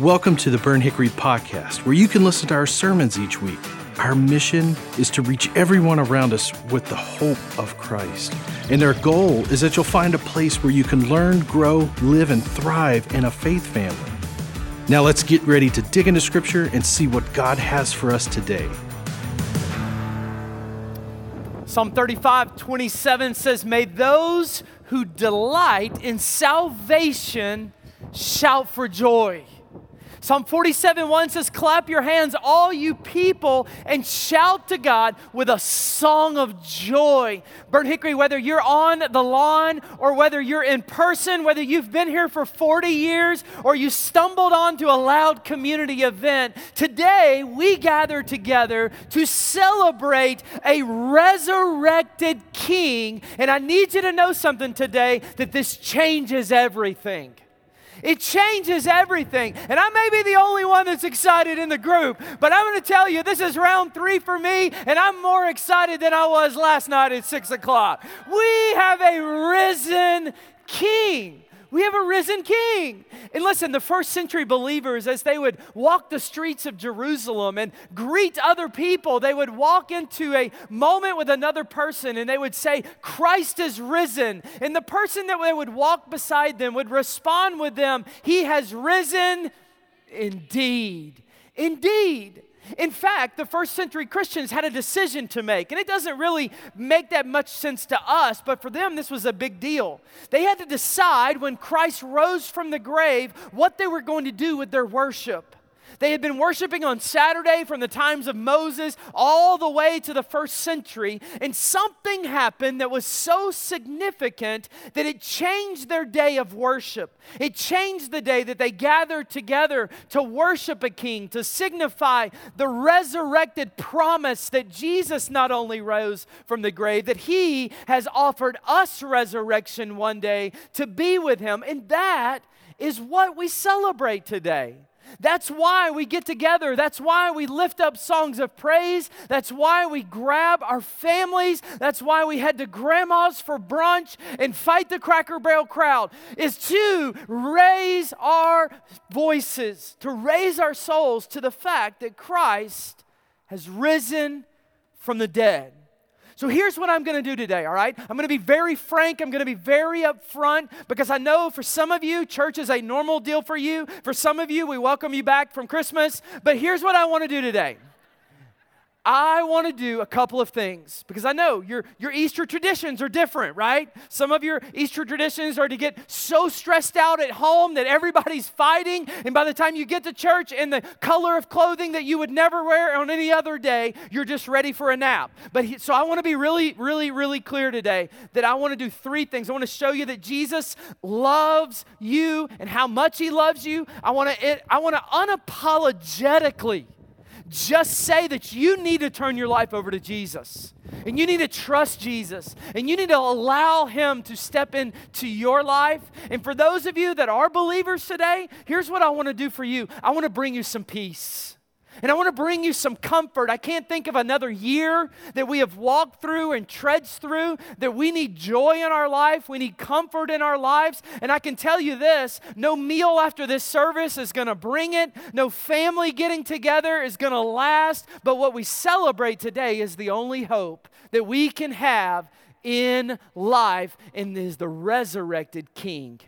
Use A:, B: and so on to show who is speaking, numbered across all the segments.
A: Welcome to the Burnt Hickory Podcast, where you can listen to our sermons each week. Our mission is to reach everyone around us with the hope of Christ. And our goal is that you'll find a place where you can learn, grow, live, and thrive in a faith family. Now let's get ready to dig into Scripture and see what God has for us today.
B: Psalm 35, 27 says, May those who delight in salvation shout for joy. Psalm 47 1 says, Clap your hands, all you people, and shout to God with a song of joy. Burnt Hickory, whether you're on the lawn or whether you're in person, whether you've been here for 40 years or you stumbled onto a loud community event, today we gather together to celebrate a resurrected king. And I need you to know something today that this changes everything. It changes everything. And I may be the only one that's excited in the group, but I'm going to tell you this is round three for me, and I'm more excited than I was last night at six o'clock. We have a risen king. We have a risen king. And listen, the first century believers, as they would walk the streets of Jerusalem and greet other people, they would walk into a moment with another person and they would say, Christ is risen. And the person that they would walk beside them would respond with them, He has risen indeed. Indeed. In fact, the first century Christians had a decision to make, and it doesn't really make that much sense to us, but for them, this was a big deal. They had to decide when Christ rose from the grave what they were going to do with their worship. They had been worshiping on Saturday from the times of Moses all the way to the first century, and something happened that was so significant that it changed their day of worship. It changed the day that they gathered together to worship a king, to signify the resurrected promise that Jesus not only rose from the grave, that he has offered us resurrection one day to be with him. And that is what we celebrate today. That's why we get together. That's why we lift up songs of praise. That's why we grab our families. That's why we head to grandma's for brunch and fight the Cracker Barrel crowd, is to raise our voices, to raise our souls to the fact that Christ has risen from the dead. So here's what I'm going to do today, all right? I'm going to be very frank. I'm going to be very upfront because I know for some of you, church is a normal deal for you. For some of you, we welcome you back from Christmas. But here's what I want to do today. I want to do a couple of things because I know your, your Easter traditions are different, right? Some of your Easter traditions are to get so stressed out at home that everybody's fighting, and by the time you get to church in the color of clothing that you would never wear on any other day, you're just ready for a nap. But he, so I want to be really, really, really clear today that I want to do three things. I want to show you that Jesus loves you and how much he loves you. I want to, I want to unapologetically just say that you need to turn your life over to Jesus. And you need to trust Jesus. And you need to allow Him to step into your life. And for those of you that are believers today, here's what I want to do for you I want to bring you some peace. And I want to bring you some comfort. I can't think of another year that we have walked through and trudged through that we need joy in our life. We need comfort in our lives. And I can tell you this no meal after this service is going to bring it, no family getting together is going to last. But what we celebrate today is the only hope that we can have in life and is the resurrected King.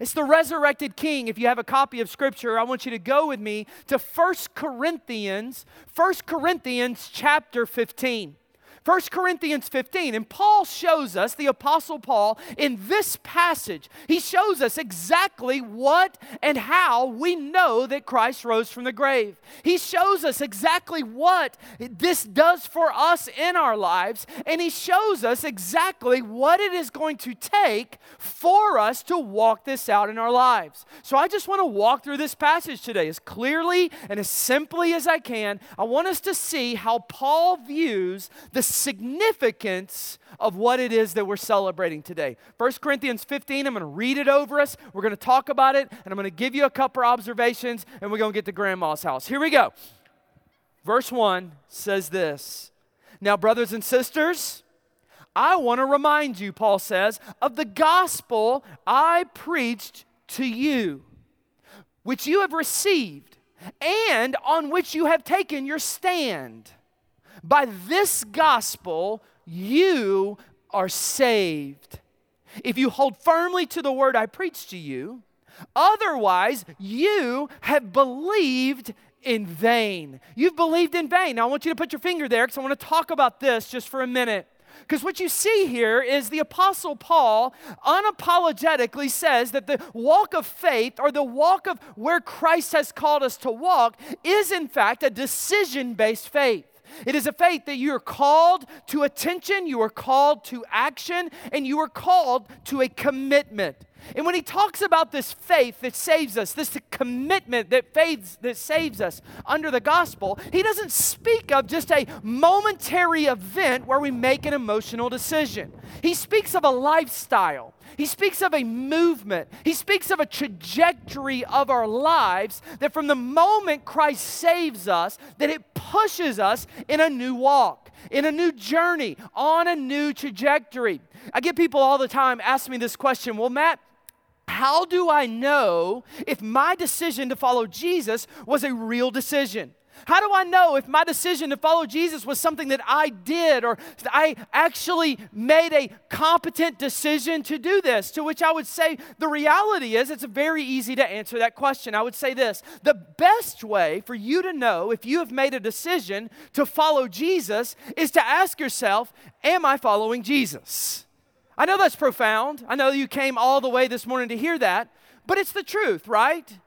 B: It's the resurrected king. If you have a copy of scripture, I want you to go with me to First Corinthians, First Corinthians chapter 15. 1 Corinthians 15. And Paul shows us, the Apostle Paul, in this passage, he shows us exactly what and how we know that Christ rose from the grave. He shows us exactly what this does for us in our lives, and he shows us exactly what it is going to take for us to walk this out in our lives. So I just want to walk through this passage today as clearly and as simply as I can. I want us to see how Paul views the significance of what it is that we're celebrating today. 1 Corinthians 15, I'm going to read it over us. We're going to talk about it, and I'm going to give you a couple observations, and we're going to get to grandma's house. Here we go. Verse 1 says this Now, brothers and sisters, I want to remind you, Paul says, of the gospel I preached to you which you have received and on which you have taken your stand. By this gospel, you are saved. If you hold firmly to the word I preached to you, otherwise, you have believed in vain. You've believed in vain. Now, I want you to put your finger there because I want to talk about this just for a minute. Because what you see here is the Apostle Paul unapologetically says that the walk of faith or the walk of where Christ has called us to walk is, in fact, a decision based faith. It is a faith that you are called to attention, you are called to action, and you are called to a commitment. And when he talks about this faith that saves us, this commitment that faith that saves us under the gospel, he doesn't speak of just a momentary event where we make an emotional decision. He speaks of a lifestyle. He speaks of a movement. He speaks of a trajectory of our lives that from the moment Christ saves us, that it pushes us in a new walk, in a new journey, on a new trajectory. I get people all the time ask me this question, well, Matt, how do I know if my decision to follow Jesus was a real decision? How do I know if my decision to follow Jesus was something that I did or I actually made a competent decision to do this? To which I would say the reality is it's very easy to answer that question. I would say this the best way for you to know if you have made a decision to follow Jesus is to ask yourself, Am I following Jesus? I know that's profound. I know you came all the way this morning to hear that, but it's the truth, right?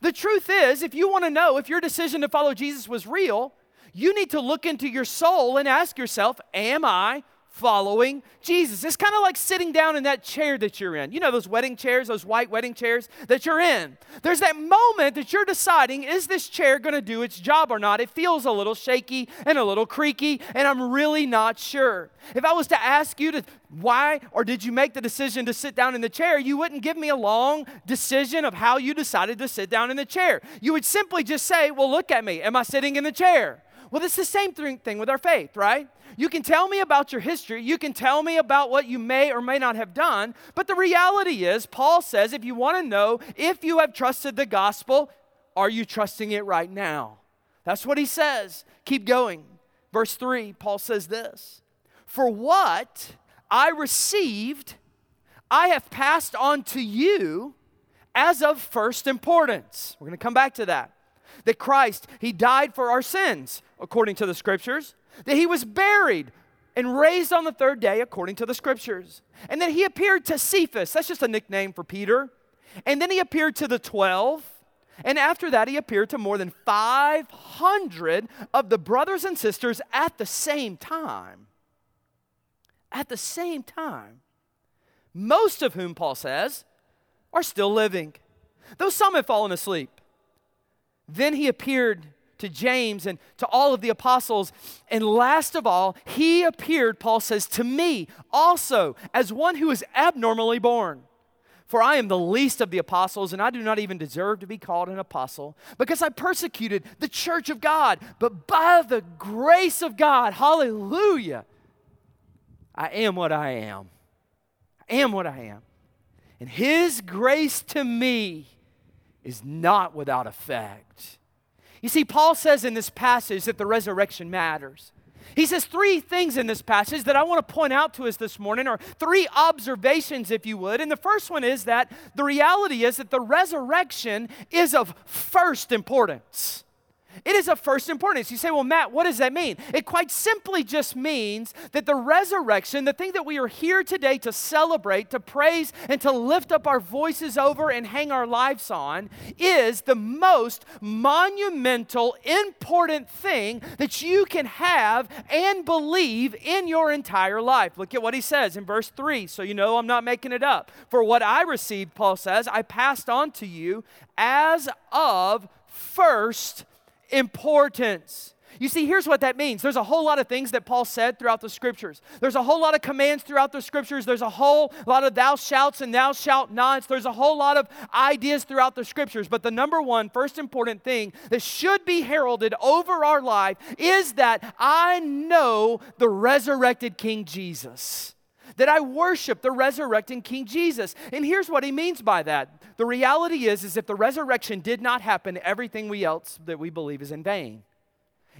B: The truth is, if you want to know if your decision to follow Jesus was real, you need to look into your soul and ask yourself, Am I following Jesus. It's kind of like sitting down in that chair that you're in. You know, those wedding chairs, those white wedding chairs that you're in. There's that moment that you're deciding, is this chair going to do its job or not? It feels a little shaky and a little creaky, and I'm really not sure. If I was to ask you to why or did you make the decision to sit down in the chair, you wouldn't give me a long decision of how you decided to sit down in the chair. You would simply just say, Well, look at me. Am I sitting in the chair? Well, it's the same thing with our faith, right? You can tell me about your history, you can tell me about what you may or may not have done, but the reality is, Paul says, if you want to know if you have trusted the gospel, are you trusting it right now? That's what he says. Keep going. Verse 3, Paul says this For what I received, I have passed on to you as of first importance. We're going to come back to that. That Christ, He died for our sins, according to the scriptures that he was buried and raised on the third day according to the scriptures. And then he appeared to Cephas, that's just a nickname for Peter. And then he appeared to the 12. And after that, he appeared to more than 500 of the brothers and sisters at the same time. At the same time. Most of whom, Paul says, are still living, though some have fallen asleep. Then he appeared to James and to all of the apostles. And last of all, he appeared, Paul says, to me also as one who is abnormally born. For I am the least of the apostles, and I do not even deserve to be called an apostle, because I persecuted the church of God. But by the grace of God, hallelujah, I am what I am. I am what I am. And His grace to me is not without effect. You see, Paul says in this passage that the resurrection matters. He says three things in this passage that I want to point out to us this morning, or three observations, if you would. And the first one is that the reality is that the resurrection is of first importance. It is of first importance. You say, well, Matt, what does that mean? It quite simply just means that the resurrection, the thing that we are here today to celebrate, to praise, and to lift up our voices over and hang our lives on, is the most monumental, important thing that you can have and believe in your entire life. Look at what he says in verse 3, so you know I'm not making it up. For what I received, Paul says, I passed on to you as of first importance. You see, here's what that means. There's a whole lot of things that Paul said throughout the scriptures. There's a whole lot of commands throughout the scriptures. There's a whole lot of thou shalt and thou shalt nots. There's a whole lot of ideas throughout the scriptures. But the number one, first important thing that should be heralded over our life is that I know the resurrected King Jesus that I worship the resurrecting King Jesus. And here's what he means by that. The reality is is if the resurrection did not happen, everything we else that we believe is in vain.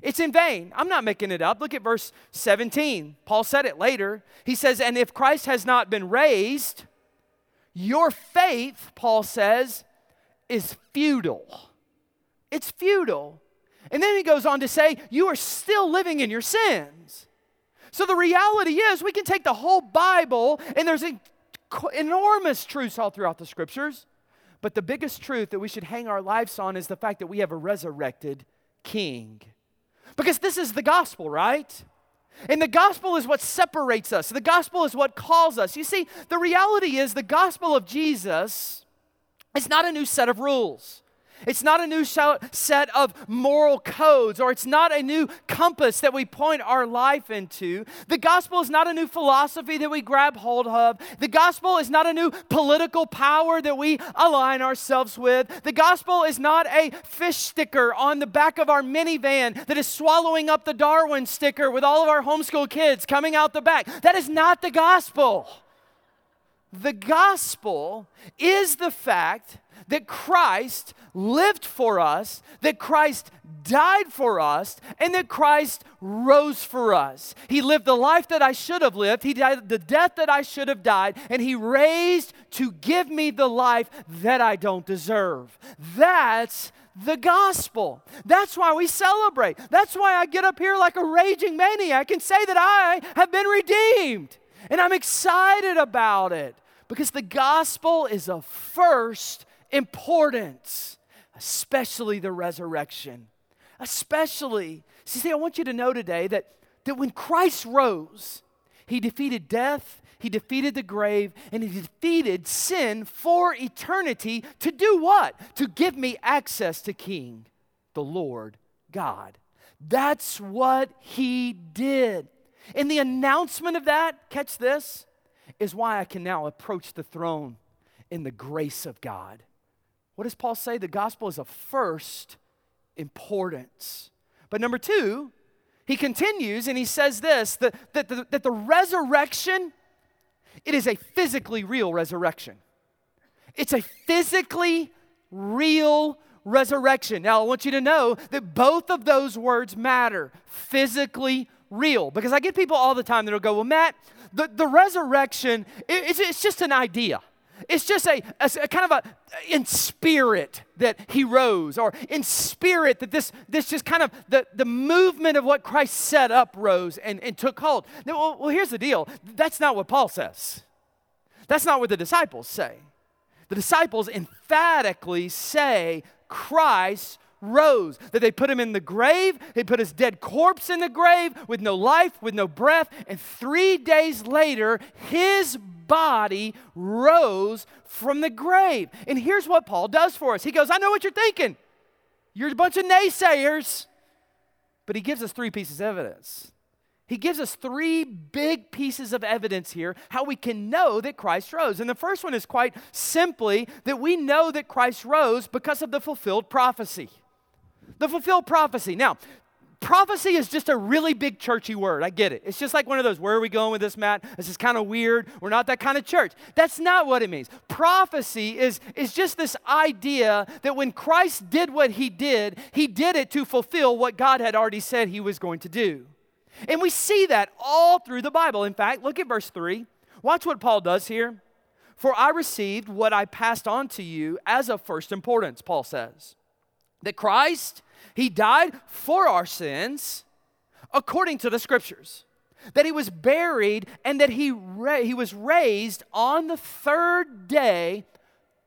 B: It's in vain. I'm not making it up. Look at verse 17. Paul said it later. He says, "And if Christ has not been raised, your faith, Paul says, is futile." It's futile. And then he goes on to say, You are still living in your sins. So the reality is, we can take the whole Bible, and there's enormous truths all throughout the scriptures. But the biggest truth that we should hang our lives on is the fact that we have a resurrected king. Because this is the gospel, right? And the gospel is what separates us. The gospel is what calls us. You see, the reality is the gospel of Jesus is not a new set of rules. It's not a new set of moral codes, or it's not a new compass that we point our life into. The gospel is not a new philosophy that we grab hold of. The gospel is not a new political power that we align ourselves with. The gospel is not a fish sticker on the back of our minivan that is swallowing up the Darwin sticker with all of our homeschool kids coming out the back. That is not the gospel. The gospel is the fact that Christ lived for us, that Christ died for us, and that Christ rose for us. He lived the life that I should have lived, He died the death that I should have died, and He raised to give me the life that I don't deserve. That's the gospel. That's why we celebrate. That's why I get up here like a raging maniac and say that I have been redeemed. And I'm excited about it because the gospel is a first importance, especially the resurrection. Especially, see, I want you to know today that, that when Christ rose, he defeated death, he defeated the grave, and he defeated sin for eternity to do what? To give me access to King, the Lord God. That's what he did. And the announcement of that, catch this, is why I can now approach the throne in the grace of God. What does Paul say? The gospel is of first importance. But number two, he continues and he says this that, that, the, that the resurrection, it is a physically real resurrection. It's a physically real resurrection. Now, I want you to know that both of those words matter physically real. Because I get people all the time that'll go, Well, Matt, the, the resurrection, it, it's, it's just an idea. It's just a, a, a, kind of a in spirit that he rose, or in spirit that this, this just kind of the, the movement of what Christ set up rose and, and took hold. Now, well, well, here's the deal that's not what Paul says. That's not what the disciples say. The disciples emphatically say Christ rose, that they put him in the grave, they put his dead corpse in the grave with no life, with no breath, and three days later, his body rose from the grave. And here's what Paul does for us He goes, I know what you're thinking. You're a bunch of naysayers. But he gives us three pieces of evidence. He gives us three big pieces of evidence here how we can know that Christ rose. And the first one is quite simply that we know that Christ rose because of the fulfilled prophecy. The fulfilled prophecy. Now, prophecy is just a really big churchy word. I get it. It's just like one of those, where are we going with this, Matt? This is kind of weird. We're not that kind of church. That's not what it means. Prophecy is, is just this idea that when Christ did what he did, he did it to fulfill what God had already said he was going to do. And we see that all through the Bible. In fact, look at verse 3. Watch what Paul does here. For I received what I passed on to you as of first importance, Paul says. That Christ he died for our sins according to the scriptures. That he was buried and that he, ra- he was raised on the third day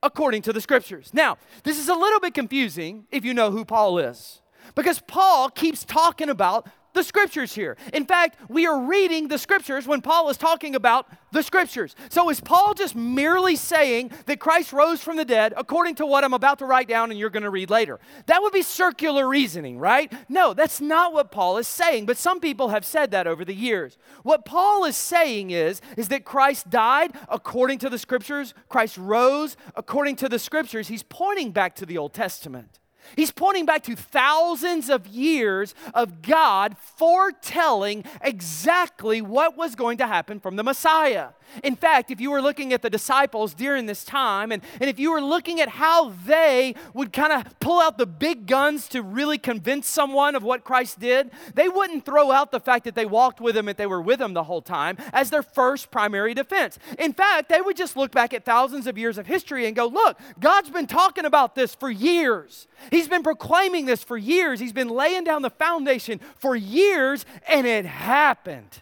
B: according to the scriptures. Now, this is a little bit confusing if you know who Paul is. Because Paul keeps talking about the scriptures here. In fact, we are reading the scriptures when Paul is talking about the scriptures. So is Paul just merely saying that Christ rose from the dead according to what I'm about to write down and you're going to read later? That would be circular reasoning, right? No, that's not what Paul is saying, but some people have said that over the years. What Paul is saying is is that Christ died according to the scriptures, Christ rose according to the scriptures. He's pointing back to the Old Testament. He's pointing back to thousands of years of God foretelling exactly what was going to happen from the Messiah. In fact, if you were looking at the disciples during this time, and, and if you were looking at how they would kind of pull out the big guns to really convince someone of what Christ did, they wouldn't throw out the fact that they walked with him and they were with him the whole time as their first primary defense. In fact, they would just look back at thousands of years of history and go, Look, God's been talking about this for years. He's been proclaiming this for years. He's been laying down the foundation for years, and it happened.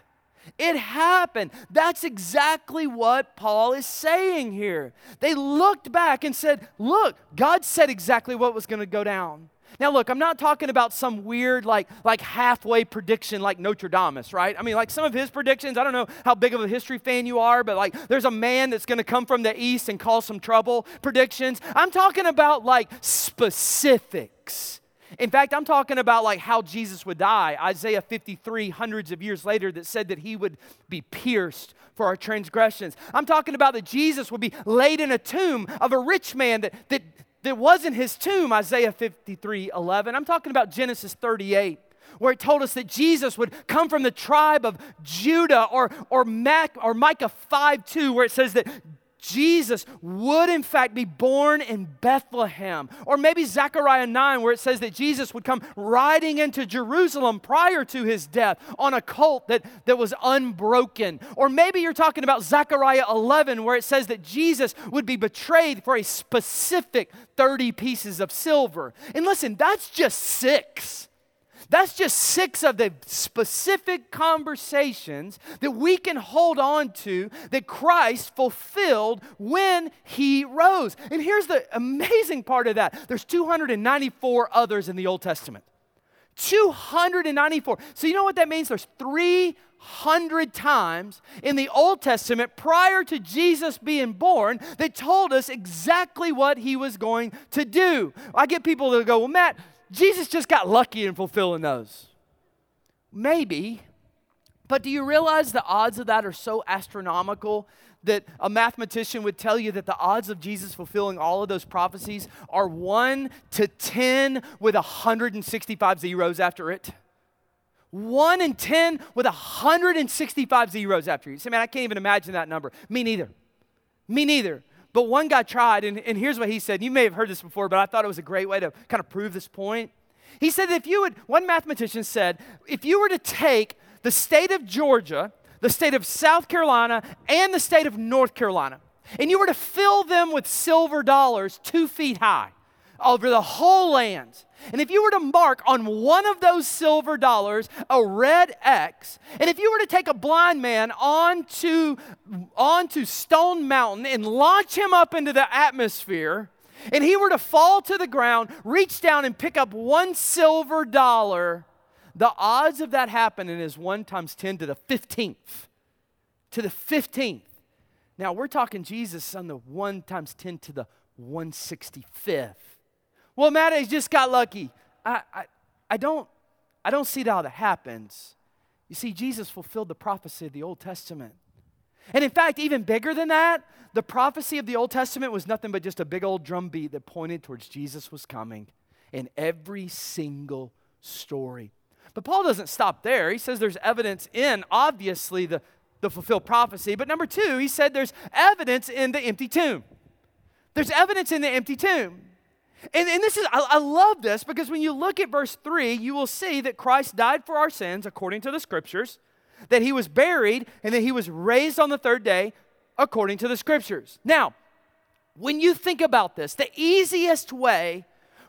B: It happened. That's exactly what Paul is saying here. They looked back and said, Look, God said exactly what was going to go down. Now, look, I'm not talking about some weird, like, like halfway prediction like Nostradamus, right? I mean, like some of his predictions, I don't know how big of a history fan you are, but like there's a man that's going to come from the east and cause some trouble predictions. I'm talking about like specifics. In fact, I'm talking about like how Jesus would die. Isaiah 53, hundreds of years later, that said that he would be pierced for our transgressions. I'm talking about that Jesus would be laid in a tomb of a rich man that, that, that wasn't his tomb, Isaiah 53, 11. I'm talking about Genesis 38 where it told us that Jesus would come from the tribe of Judah, or, or, Mac, or Micah 5 2, where it says that Jesus would in fact be born in Bethlehem. Or maybe Zechariah 9, where it says that Jesus would come riding into Jerusalem prior to his death on a colt that, that was unbroken. Or maybe you're talking about Zechariah 11, where it says that Jesus would be betrayed for a specific 30 pieces of silver. And listen, that's just six. That's just six of the specific conversations that we can hold on to that Christ fulfilled when he rose. And here's the amazing part of that there's 294 others in the Old Testament. 294. So, you know what that means? There's 300 times in the Old Testament prior to Jesus being born that told us exactly what he was going to do. I get people that go, Well, Matt, Jesus just got lucky in fulfilling those. Maybe, but do you realize the odds of that are so astronomical that a mathematician would tell you that the odds of Jesus fulfilling all of those prophecies are 1 to 10 with 165 zeros after it? 1 in 10 with 165 zeros after it. You say, man, I can't even imagine that number. Me neither. Me neither. But one guy tried, and, and here's what he said. You may have heard this before, but I thought it was a great way to kind of prove this point. He said that if you would, one mathematician said, if you were to take the state of Georgia, the state of South Carolina, and the state of North Carolina, and you were to fill them with silver dollars two feet high over the whole land, and if you were to mark on one of those silver dollars a red X, and if you were to take a blind man onto, onto Stone Mountain and launch him up into the atmosphere, and he were to fall to the ground, reach down and pick up one silver dollar, the odds of that happening is 1 times 10 to the 15th. To the 15th. Now we're talking Jesus on the 1 times 10 to the 165th. Well, I just got lucky. I, I, I, don't, I don't see how that happens. You see, Jesus fulfilled the prophecy of the Old Testament. And in fact, even bigger than that, the prophecy of the Old Testament was nothing but just a big old drum beat that pointed towards Jesus was coming in every single story. But Paul doesn't stop there. He says there's evidence in, obviously, the, the fulfilled prophecy. But number two, he said there's evidence in the empty tomb. There's evidence in the empty tomb. And, and this is, I, I love this because when you look at verse 3, you will see that Christ died for our sins according to the scriptures, that he was buried, and that he was raised on the third day according to the scriptures. Now, when you think about this, the easiest way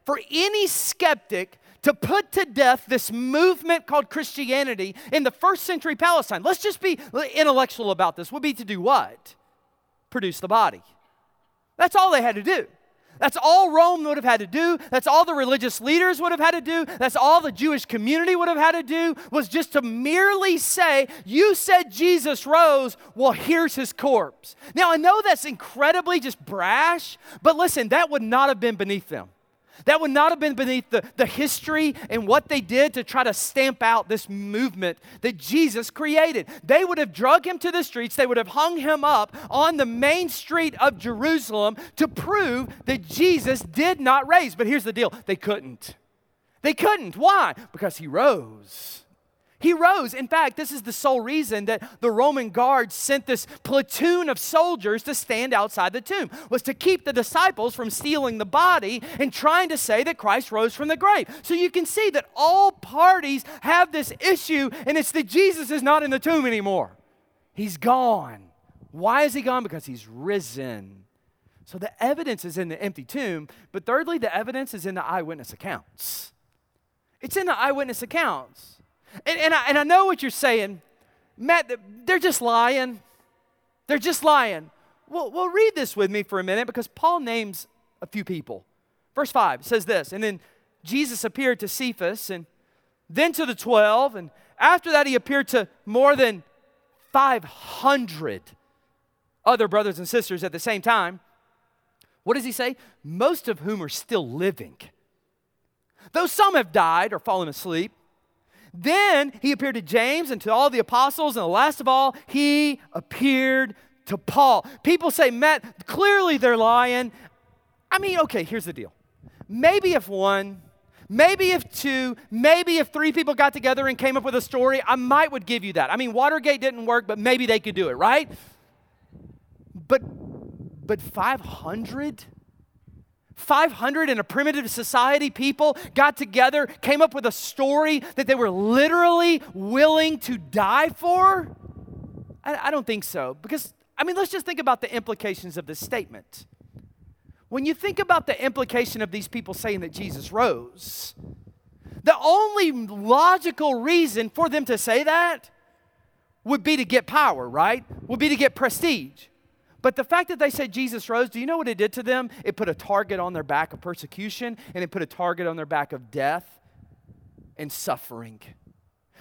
B: for any skeptic to put to death this movement called Christianity in the first century Palestine, let's just be intellectual about this, would be to do what? Produce the body. That's all they had to do. That's all Rome would have had to do. That's all the religious leaders would have had to do. That's all the Jewish community would have had to do was just to merely say, You said Jesus rose. Well, here's his corpse. Now, I know that's incredibly just brash, but listen, that would not have been beneath them. That would not have been beneath the, the history and what they did to try to stamp out this movement that Jesus created. They would have drug him to the streets, they would have hung him up on the main street of Jerusalem to prove that Jesus did not raise. But here's the deal they couldn't. They couldn't. Why? Because he rose. He rose. In fact, this is the sole reason that the Roman guards sent this platoon of soldiers to stand outside the tomb was to keep the disciples from stealing the body and trying to say that Christ rose from the grave. So you can see that all parties have this issue and it's that Jesus is not in the tomb anymore. He's gone. Why is he gone? Because he's risen. So the evidence is in the empty tomb, but thirdly, the evidence is in the eyewitness accounts. It's in the eyewitness accounts. And, and, I, and I know what you're saying. Matt, they're just lying. They're just lying. Well, well, read this with me for a minute because Paul names a few people. Verse 5 says this And then Jesus appeared to Cephas and then to the 12. And after that, he appeared to more than 500 other brothers and sisters at the same time. What does he say? Most of whom are still living. Though some have died or fallen asleep, then he appeared to James and to all the apostles, and last of all, he appeared to Paul. People say, Matt, clearly they're lying. I mean, okay, here's the deal. Maybe if one, maybe if two, maybe if three people got together and came up with a story, I might would give you that. I mean, Watergate didn't work, but maybe they could do it, right? But but 500 500 in a primitive society, people got together, came up with a story that they were literally willing to die for? I, I, don't think so. Because, I mean, let's just think about the implications of this statement. When you think about the implication of these people saying that Jesus rose, the only logical reason for them to say that would be to get power, right? Would be to get prestige. But the fact that they said Jesus rose, do you know what it did to them? It put a target on their back of persecution and it put a target on their back of death and suffering.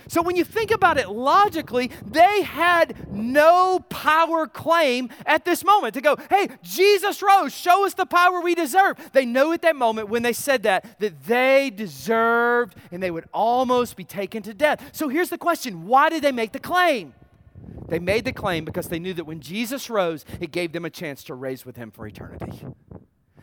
B: So when you think about it logically, they had no power claim at this moment to go, hey, Jesus rose, show us the power we deserve. They know at that moment when they said that, that they deserved and they would almost be taken to death. So here's the question why did they make the claim? They made the claim because they knew that when Jesus rose, it gave them a chance to raise with him for eternity.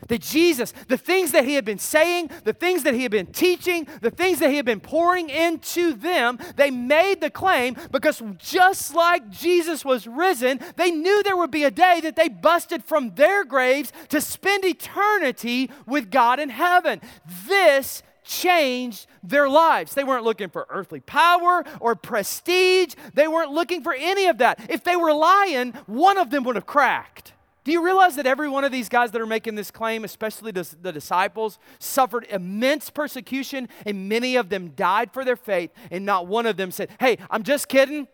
B: That Jesus, the things that he had been saying, the things that he had been teaching, the things that he had been pouring into them, they made the claim because just like Jesus was risen, they knew there would be a day that they busted from their graves to spend eternity with God in heaven. This changed their lives. They weren't looking for earthly power or prestige. They weren't looking for any of that. If they were lying, one of them would have cracked. Do you realize that every one of these guys that are making this claim, especially the, the, disciples, suffered immense persecution and many of them died for their faith, and not one of them said, Hey, I'm just kidding.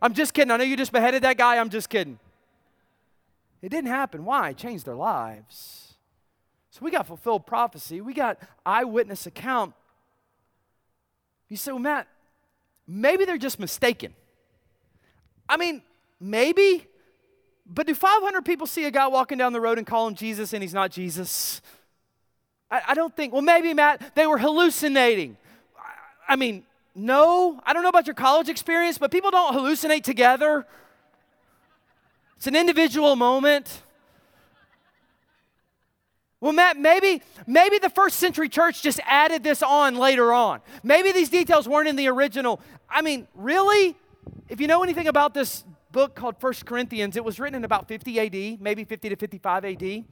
B: I'm just kidding. I know you just beheaded that guy. I'm just kidding. It didn't happen. Why? It changed their lives. So we got fulfilled prophecy, we got eyewitness account. You say, well, Matt, maybe they're just mistaken. I mean, maybe, but do 500 people see a guy walking down the road and call him Jesus and he's not Jesus? I, I don't think, well, maybe, Matt, they were hallucinating. I, I mean, no, I don't know about your college experience, but people don't hallucinate together. It's an individual moment. Well, Matt, maybe, maybe the first century church just added this on later on. Maybe these details weren't in the original. I mean, really? If you know anything about this book called First Corinthians, it was written in about 50 AD, maybe 50 to 55 AD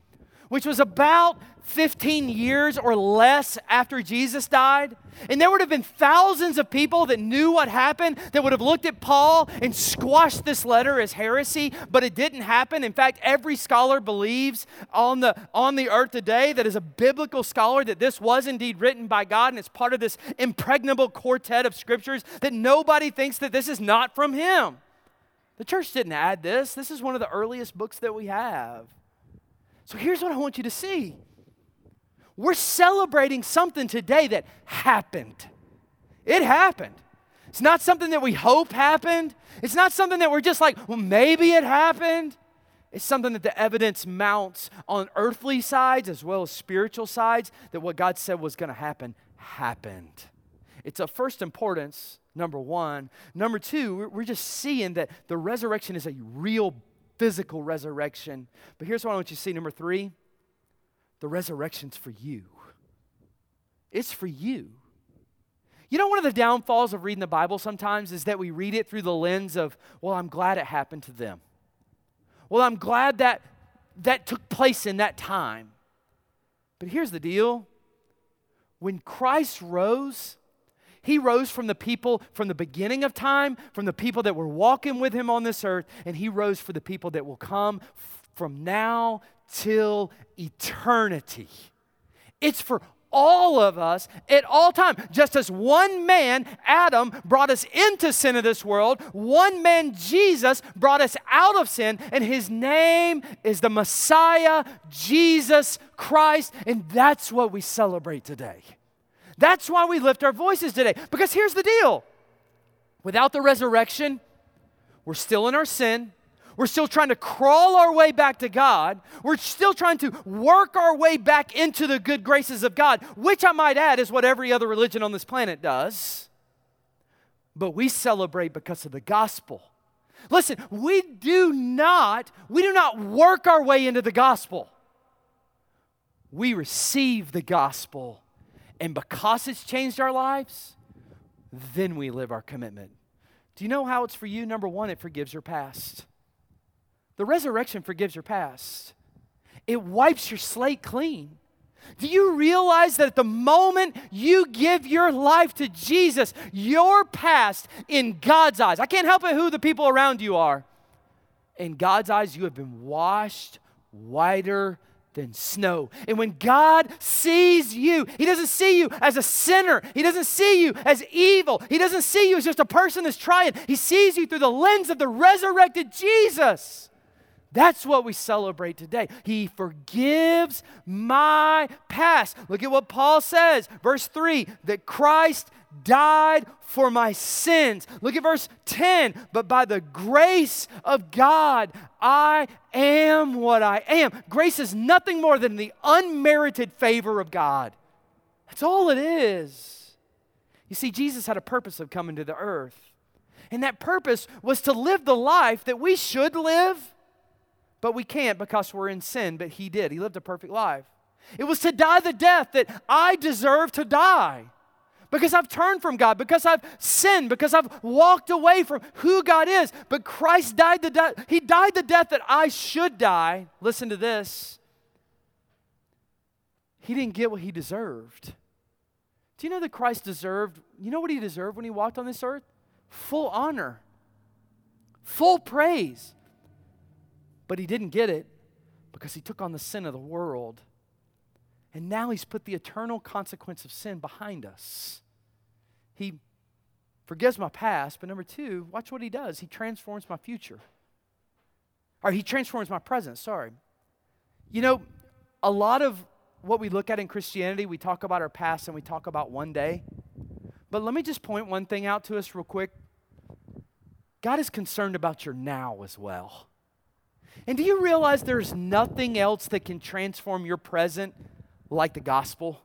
B: which was about 15 years or less after Jesus died. And there would have been thousands of people that knew what happened that would have looked at Paul and squashed this letter as heresy, but it didn't happen. In fact, every scholar believes on the, on the earth today that is a biblical scholar that this was indeed written by God and it's part of this impregnable quartet of scriptures that nobody thinks that this is not from him. The church didn't add this. This is one of the earliest books that we have. So here's what I want you to see we're celebrating something today that happened. It happened. It's not something that we hope happened. It's not something that we're just like, well, maybe it happened. It's something that the evidence mounts on earthly sides as well as spiritual sides that what God said was going to happen happened. It's of first importance, number one. Number two, we're just seeing that the resurrection is a real physical resurrection. But here's what I want you to see number three the resurrection's for you. It's for you. You know, one of the downfalls of reading the Bible sometimes is that we read it through the lens of, well, I'm glad it happened to them. Well, I'm glad that that took place in that time. But here's the deal when Christ rose, he rose from the people from the beginning of time, from the people that were walking with him on this earth, and he rose for the people that will come from now till eternity. It's for all of us at all time. Just as one man, Adam, brought us into sin of this world, one man, Jesus, brought us out of sin, and his name is the Messiah, Jesus Christ, and that's what we celebrate today. That's why we lift our voices today. Because here's the deal without the resurrection, we're still in our sin. We're still trying to crawl our way back to God. We're still trying to work our way back into the good graces of God, which I might add is what every other religion on this planet does. But we celebrate because of the gospel. Listen, we do not we do not work our way into the gospel. We receive the gospel and because it's changed our lives, then we live our commitment. Do you know how it's for you? Number 1, it forgives your past. The resurrection forgives your past, it wipes your slate clean. Do you realize that at the moment you give your life to Jesus, your past in God's eyes, I can't help it who the people around you are, in God's eyes, you have been washed whiter than snow. And when God sees you, He doesn't see you as a sinner. He doesn't see you as evil. He doesn't see you as just a person that's trying. He sees you through the lens of the resurrected Jesus. That's what we celebrate today. He forgives my past. Look at what Paul says, verse 3 that Christ died for my sins. Look at verse 10. But by the grace of God, I am what I am. Grace is nothing more than the unmerited favor of God. That's all it is. You see, Jesus had a purpose of coming to the earth. And that purpose was to live the life that we should live but we can't because we're in sin, but he did. He lived a perfect life. It was to die the death that I deserve to die because I've turned from God, because I've sinned, because I've walked away from who God is. But Christ died the death, He died the death that I should die. Listen to this. He didn't get what he deserved. Do you know that Christ deserved, you know what he deserved when he walked on this earth? Full honor, full praise. But he didn't get it because he took on the sin of the world. And now he's put the eternal consequence of sin behind us. He forgives my past, but number two, watch what he does. He transforms my future. Or he transforms my present, sorry. You know, a lot of what we look at in Christianity, we talk about our past and we talk about one day. But let me just point one thing out to us real quick. God is concerned about your now as well. And do you realize there's nothing else that can transform your present like the gospel?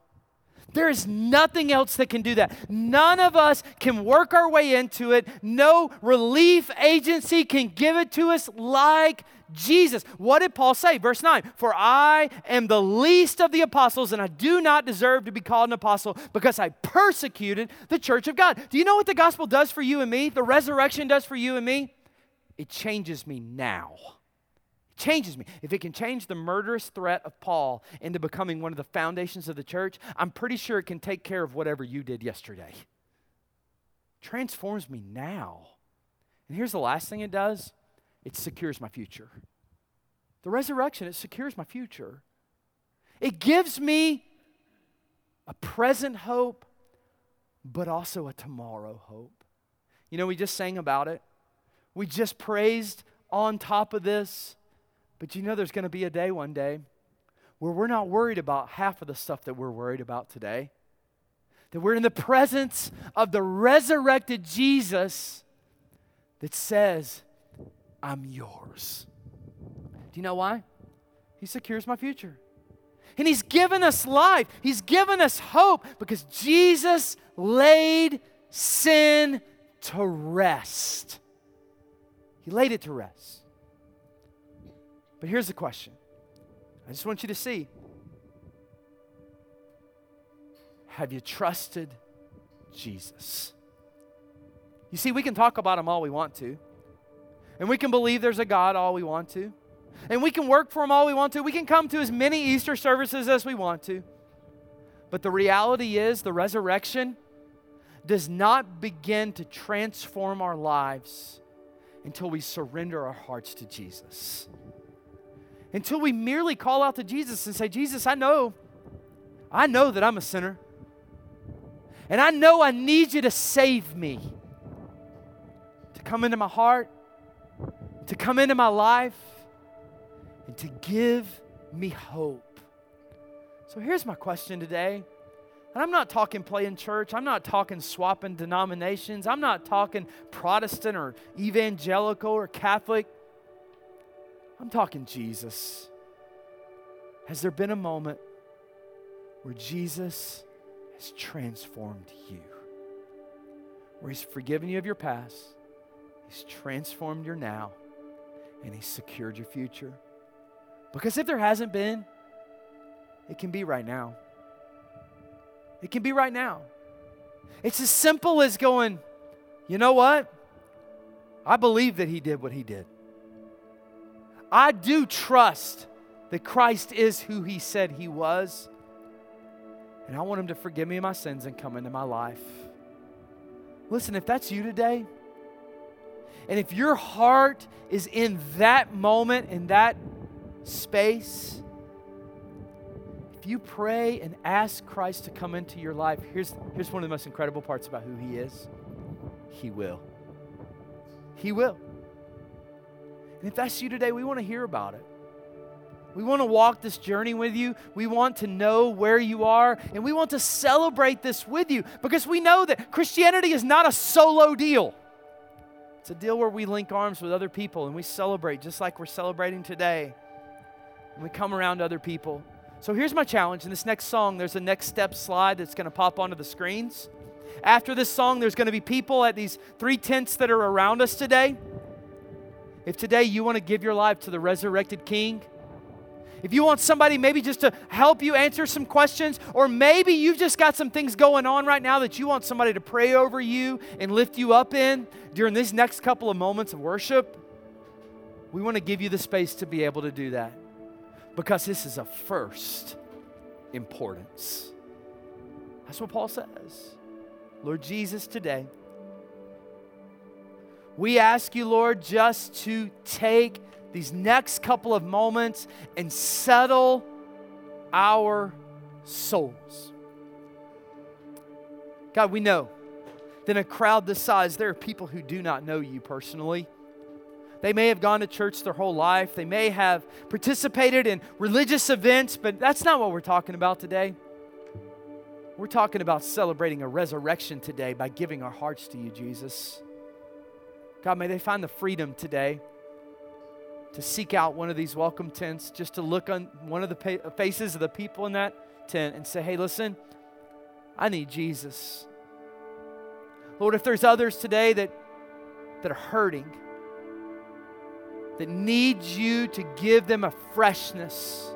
B: There is nothing else that can do that. None of us can work our way into it. No relief agency can give it to us like Jesus. What did Paul say? Verse 9 For I am the least of the apostles, and I do not deserve to be called an apostle because I persecuted the church of God. Do you know what the gospel does for you and me? The resurrection does for you and me? It changes me now changes me. If it can change the murderous threat of Paul into becoming one of the foundations of the church, I'm pretty sure it can take care of whatever you did yesterday. Transforms me now. And here's the last thing it does it secures my future. The resurrection, it secures my future. It gives me a present hope, but also a tomorrow hope. You know, we just sang about it. We just praised on top of this but you know, there's going to be a day one day where we're not worried about half of the stuff that we're worried about today. That we're in the presence of the resurrected Jesus that says, I'm yours. Do you know why? He secures my future. And He's given us life, He's given us hope because Jesus laid sin to rest. He laid it to rest. But here's the question I just want you to see have you trusted Jesus? You see, we can talk about him all we want to, and we can believe there's a God all we want to, and we can work for him all we want to. We can come to as many Easter services as we want to. But the reality is, the resurrection does not begin to transform our lives until we surrender our hearts to Jesus. Until we merely call out to Jesus and say, Jesus, I know, I know that I'm a sinner. And I know I need you to save me, to come into my heart, to come into my life, and to give me hope. So here's my question today and I'm not talking playing church. I'm not talking swapping denominations. I'm not talking Protestant or evangelical or Catholic. I'm talking Jesus. Has there been a moment where Jesus has transformed you? Where He's forgiven you of your past, He's transformed your now, and He's secured your future? Because if there hasn't been, it can be right now. It can be right now. It's as simple as going, you know what? I believe that he did what he did. I do trust that Christ is who he said he was. And I want him to forgive me my sins and come into my life. Listen, if that's you today, and if your heart is in that moment, in that space, if you pray and ask Christ to come into your life, here's, here's one of the most incredible parts about who He is He will. He will. And if that's you today, we want to hear about it. We want to walk this journey with you. We want to know where you are, and we want to celebrate this with you because we know that Christianity is not a solo deal. It's a deal where we link arms with other people and we celebrate just like we're celebrating today. And we come around other people. So here's my challenge. In this next song, there's a next step slide that's going to pop onto the screens. After this song, there's going to be people at these three tents that are around us today. If today you want to give your life to the resurrected King, if you want somebody maybe just to help you answer some questions, or maybe you've just got some things going on right now that you want somebody to pray over you and lift you up in during these next couple of moments of worship, we want to give you the space to be able to do that because this is a first importance. That's what Paul says. Lord Jesus, today, we ask you, Lord, just to take these next couple of moments and settle our souls. God, we know that in a crowd this size, there are people who do not know you personally. They may have gone to church their whole life. They may have participated in religious events, but that's not what we're talking about today. We're talking about celebrating a resurrection today by giving our hearts to you, Jesus. God, may they find the freedom today to seek out one of these welcome tents, just to look on one of the faces of the people in that tent and say, hey, listen, I need Jesus. Lord, if there's others today that, that are hurting, that needs you to give them a freshness.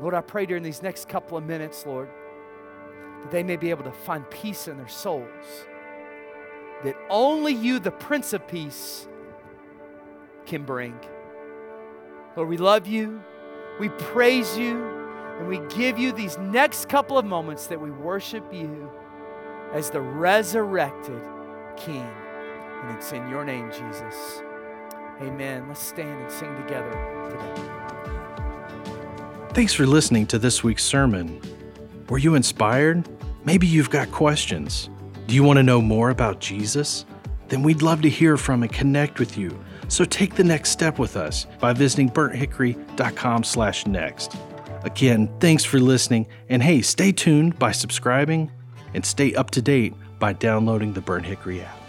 B: Lord, I pray during these next couple of minutes, Lord, that they may be able to find peace in their souls. That only you, the Prince of Peace, can bring. Lord, we love you, we praise you, and we give you these next couple of moments that we worship you as the resurrected King. And it's in your name, Jesus. Amen. Let's stand and sing together today.
A: Thanks for listening to this week's sermon. Were you inspired? Maybe you've got questions. Do you want to know more about Jesus? Then we'd love to hear from and connect with you. So take the next step with us by visiting burnthickory.com/next. Again, thanks for listening, and hey, stay tuned by subscribing and stay up to date by downloading the Burnt Hickory app.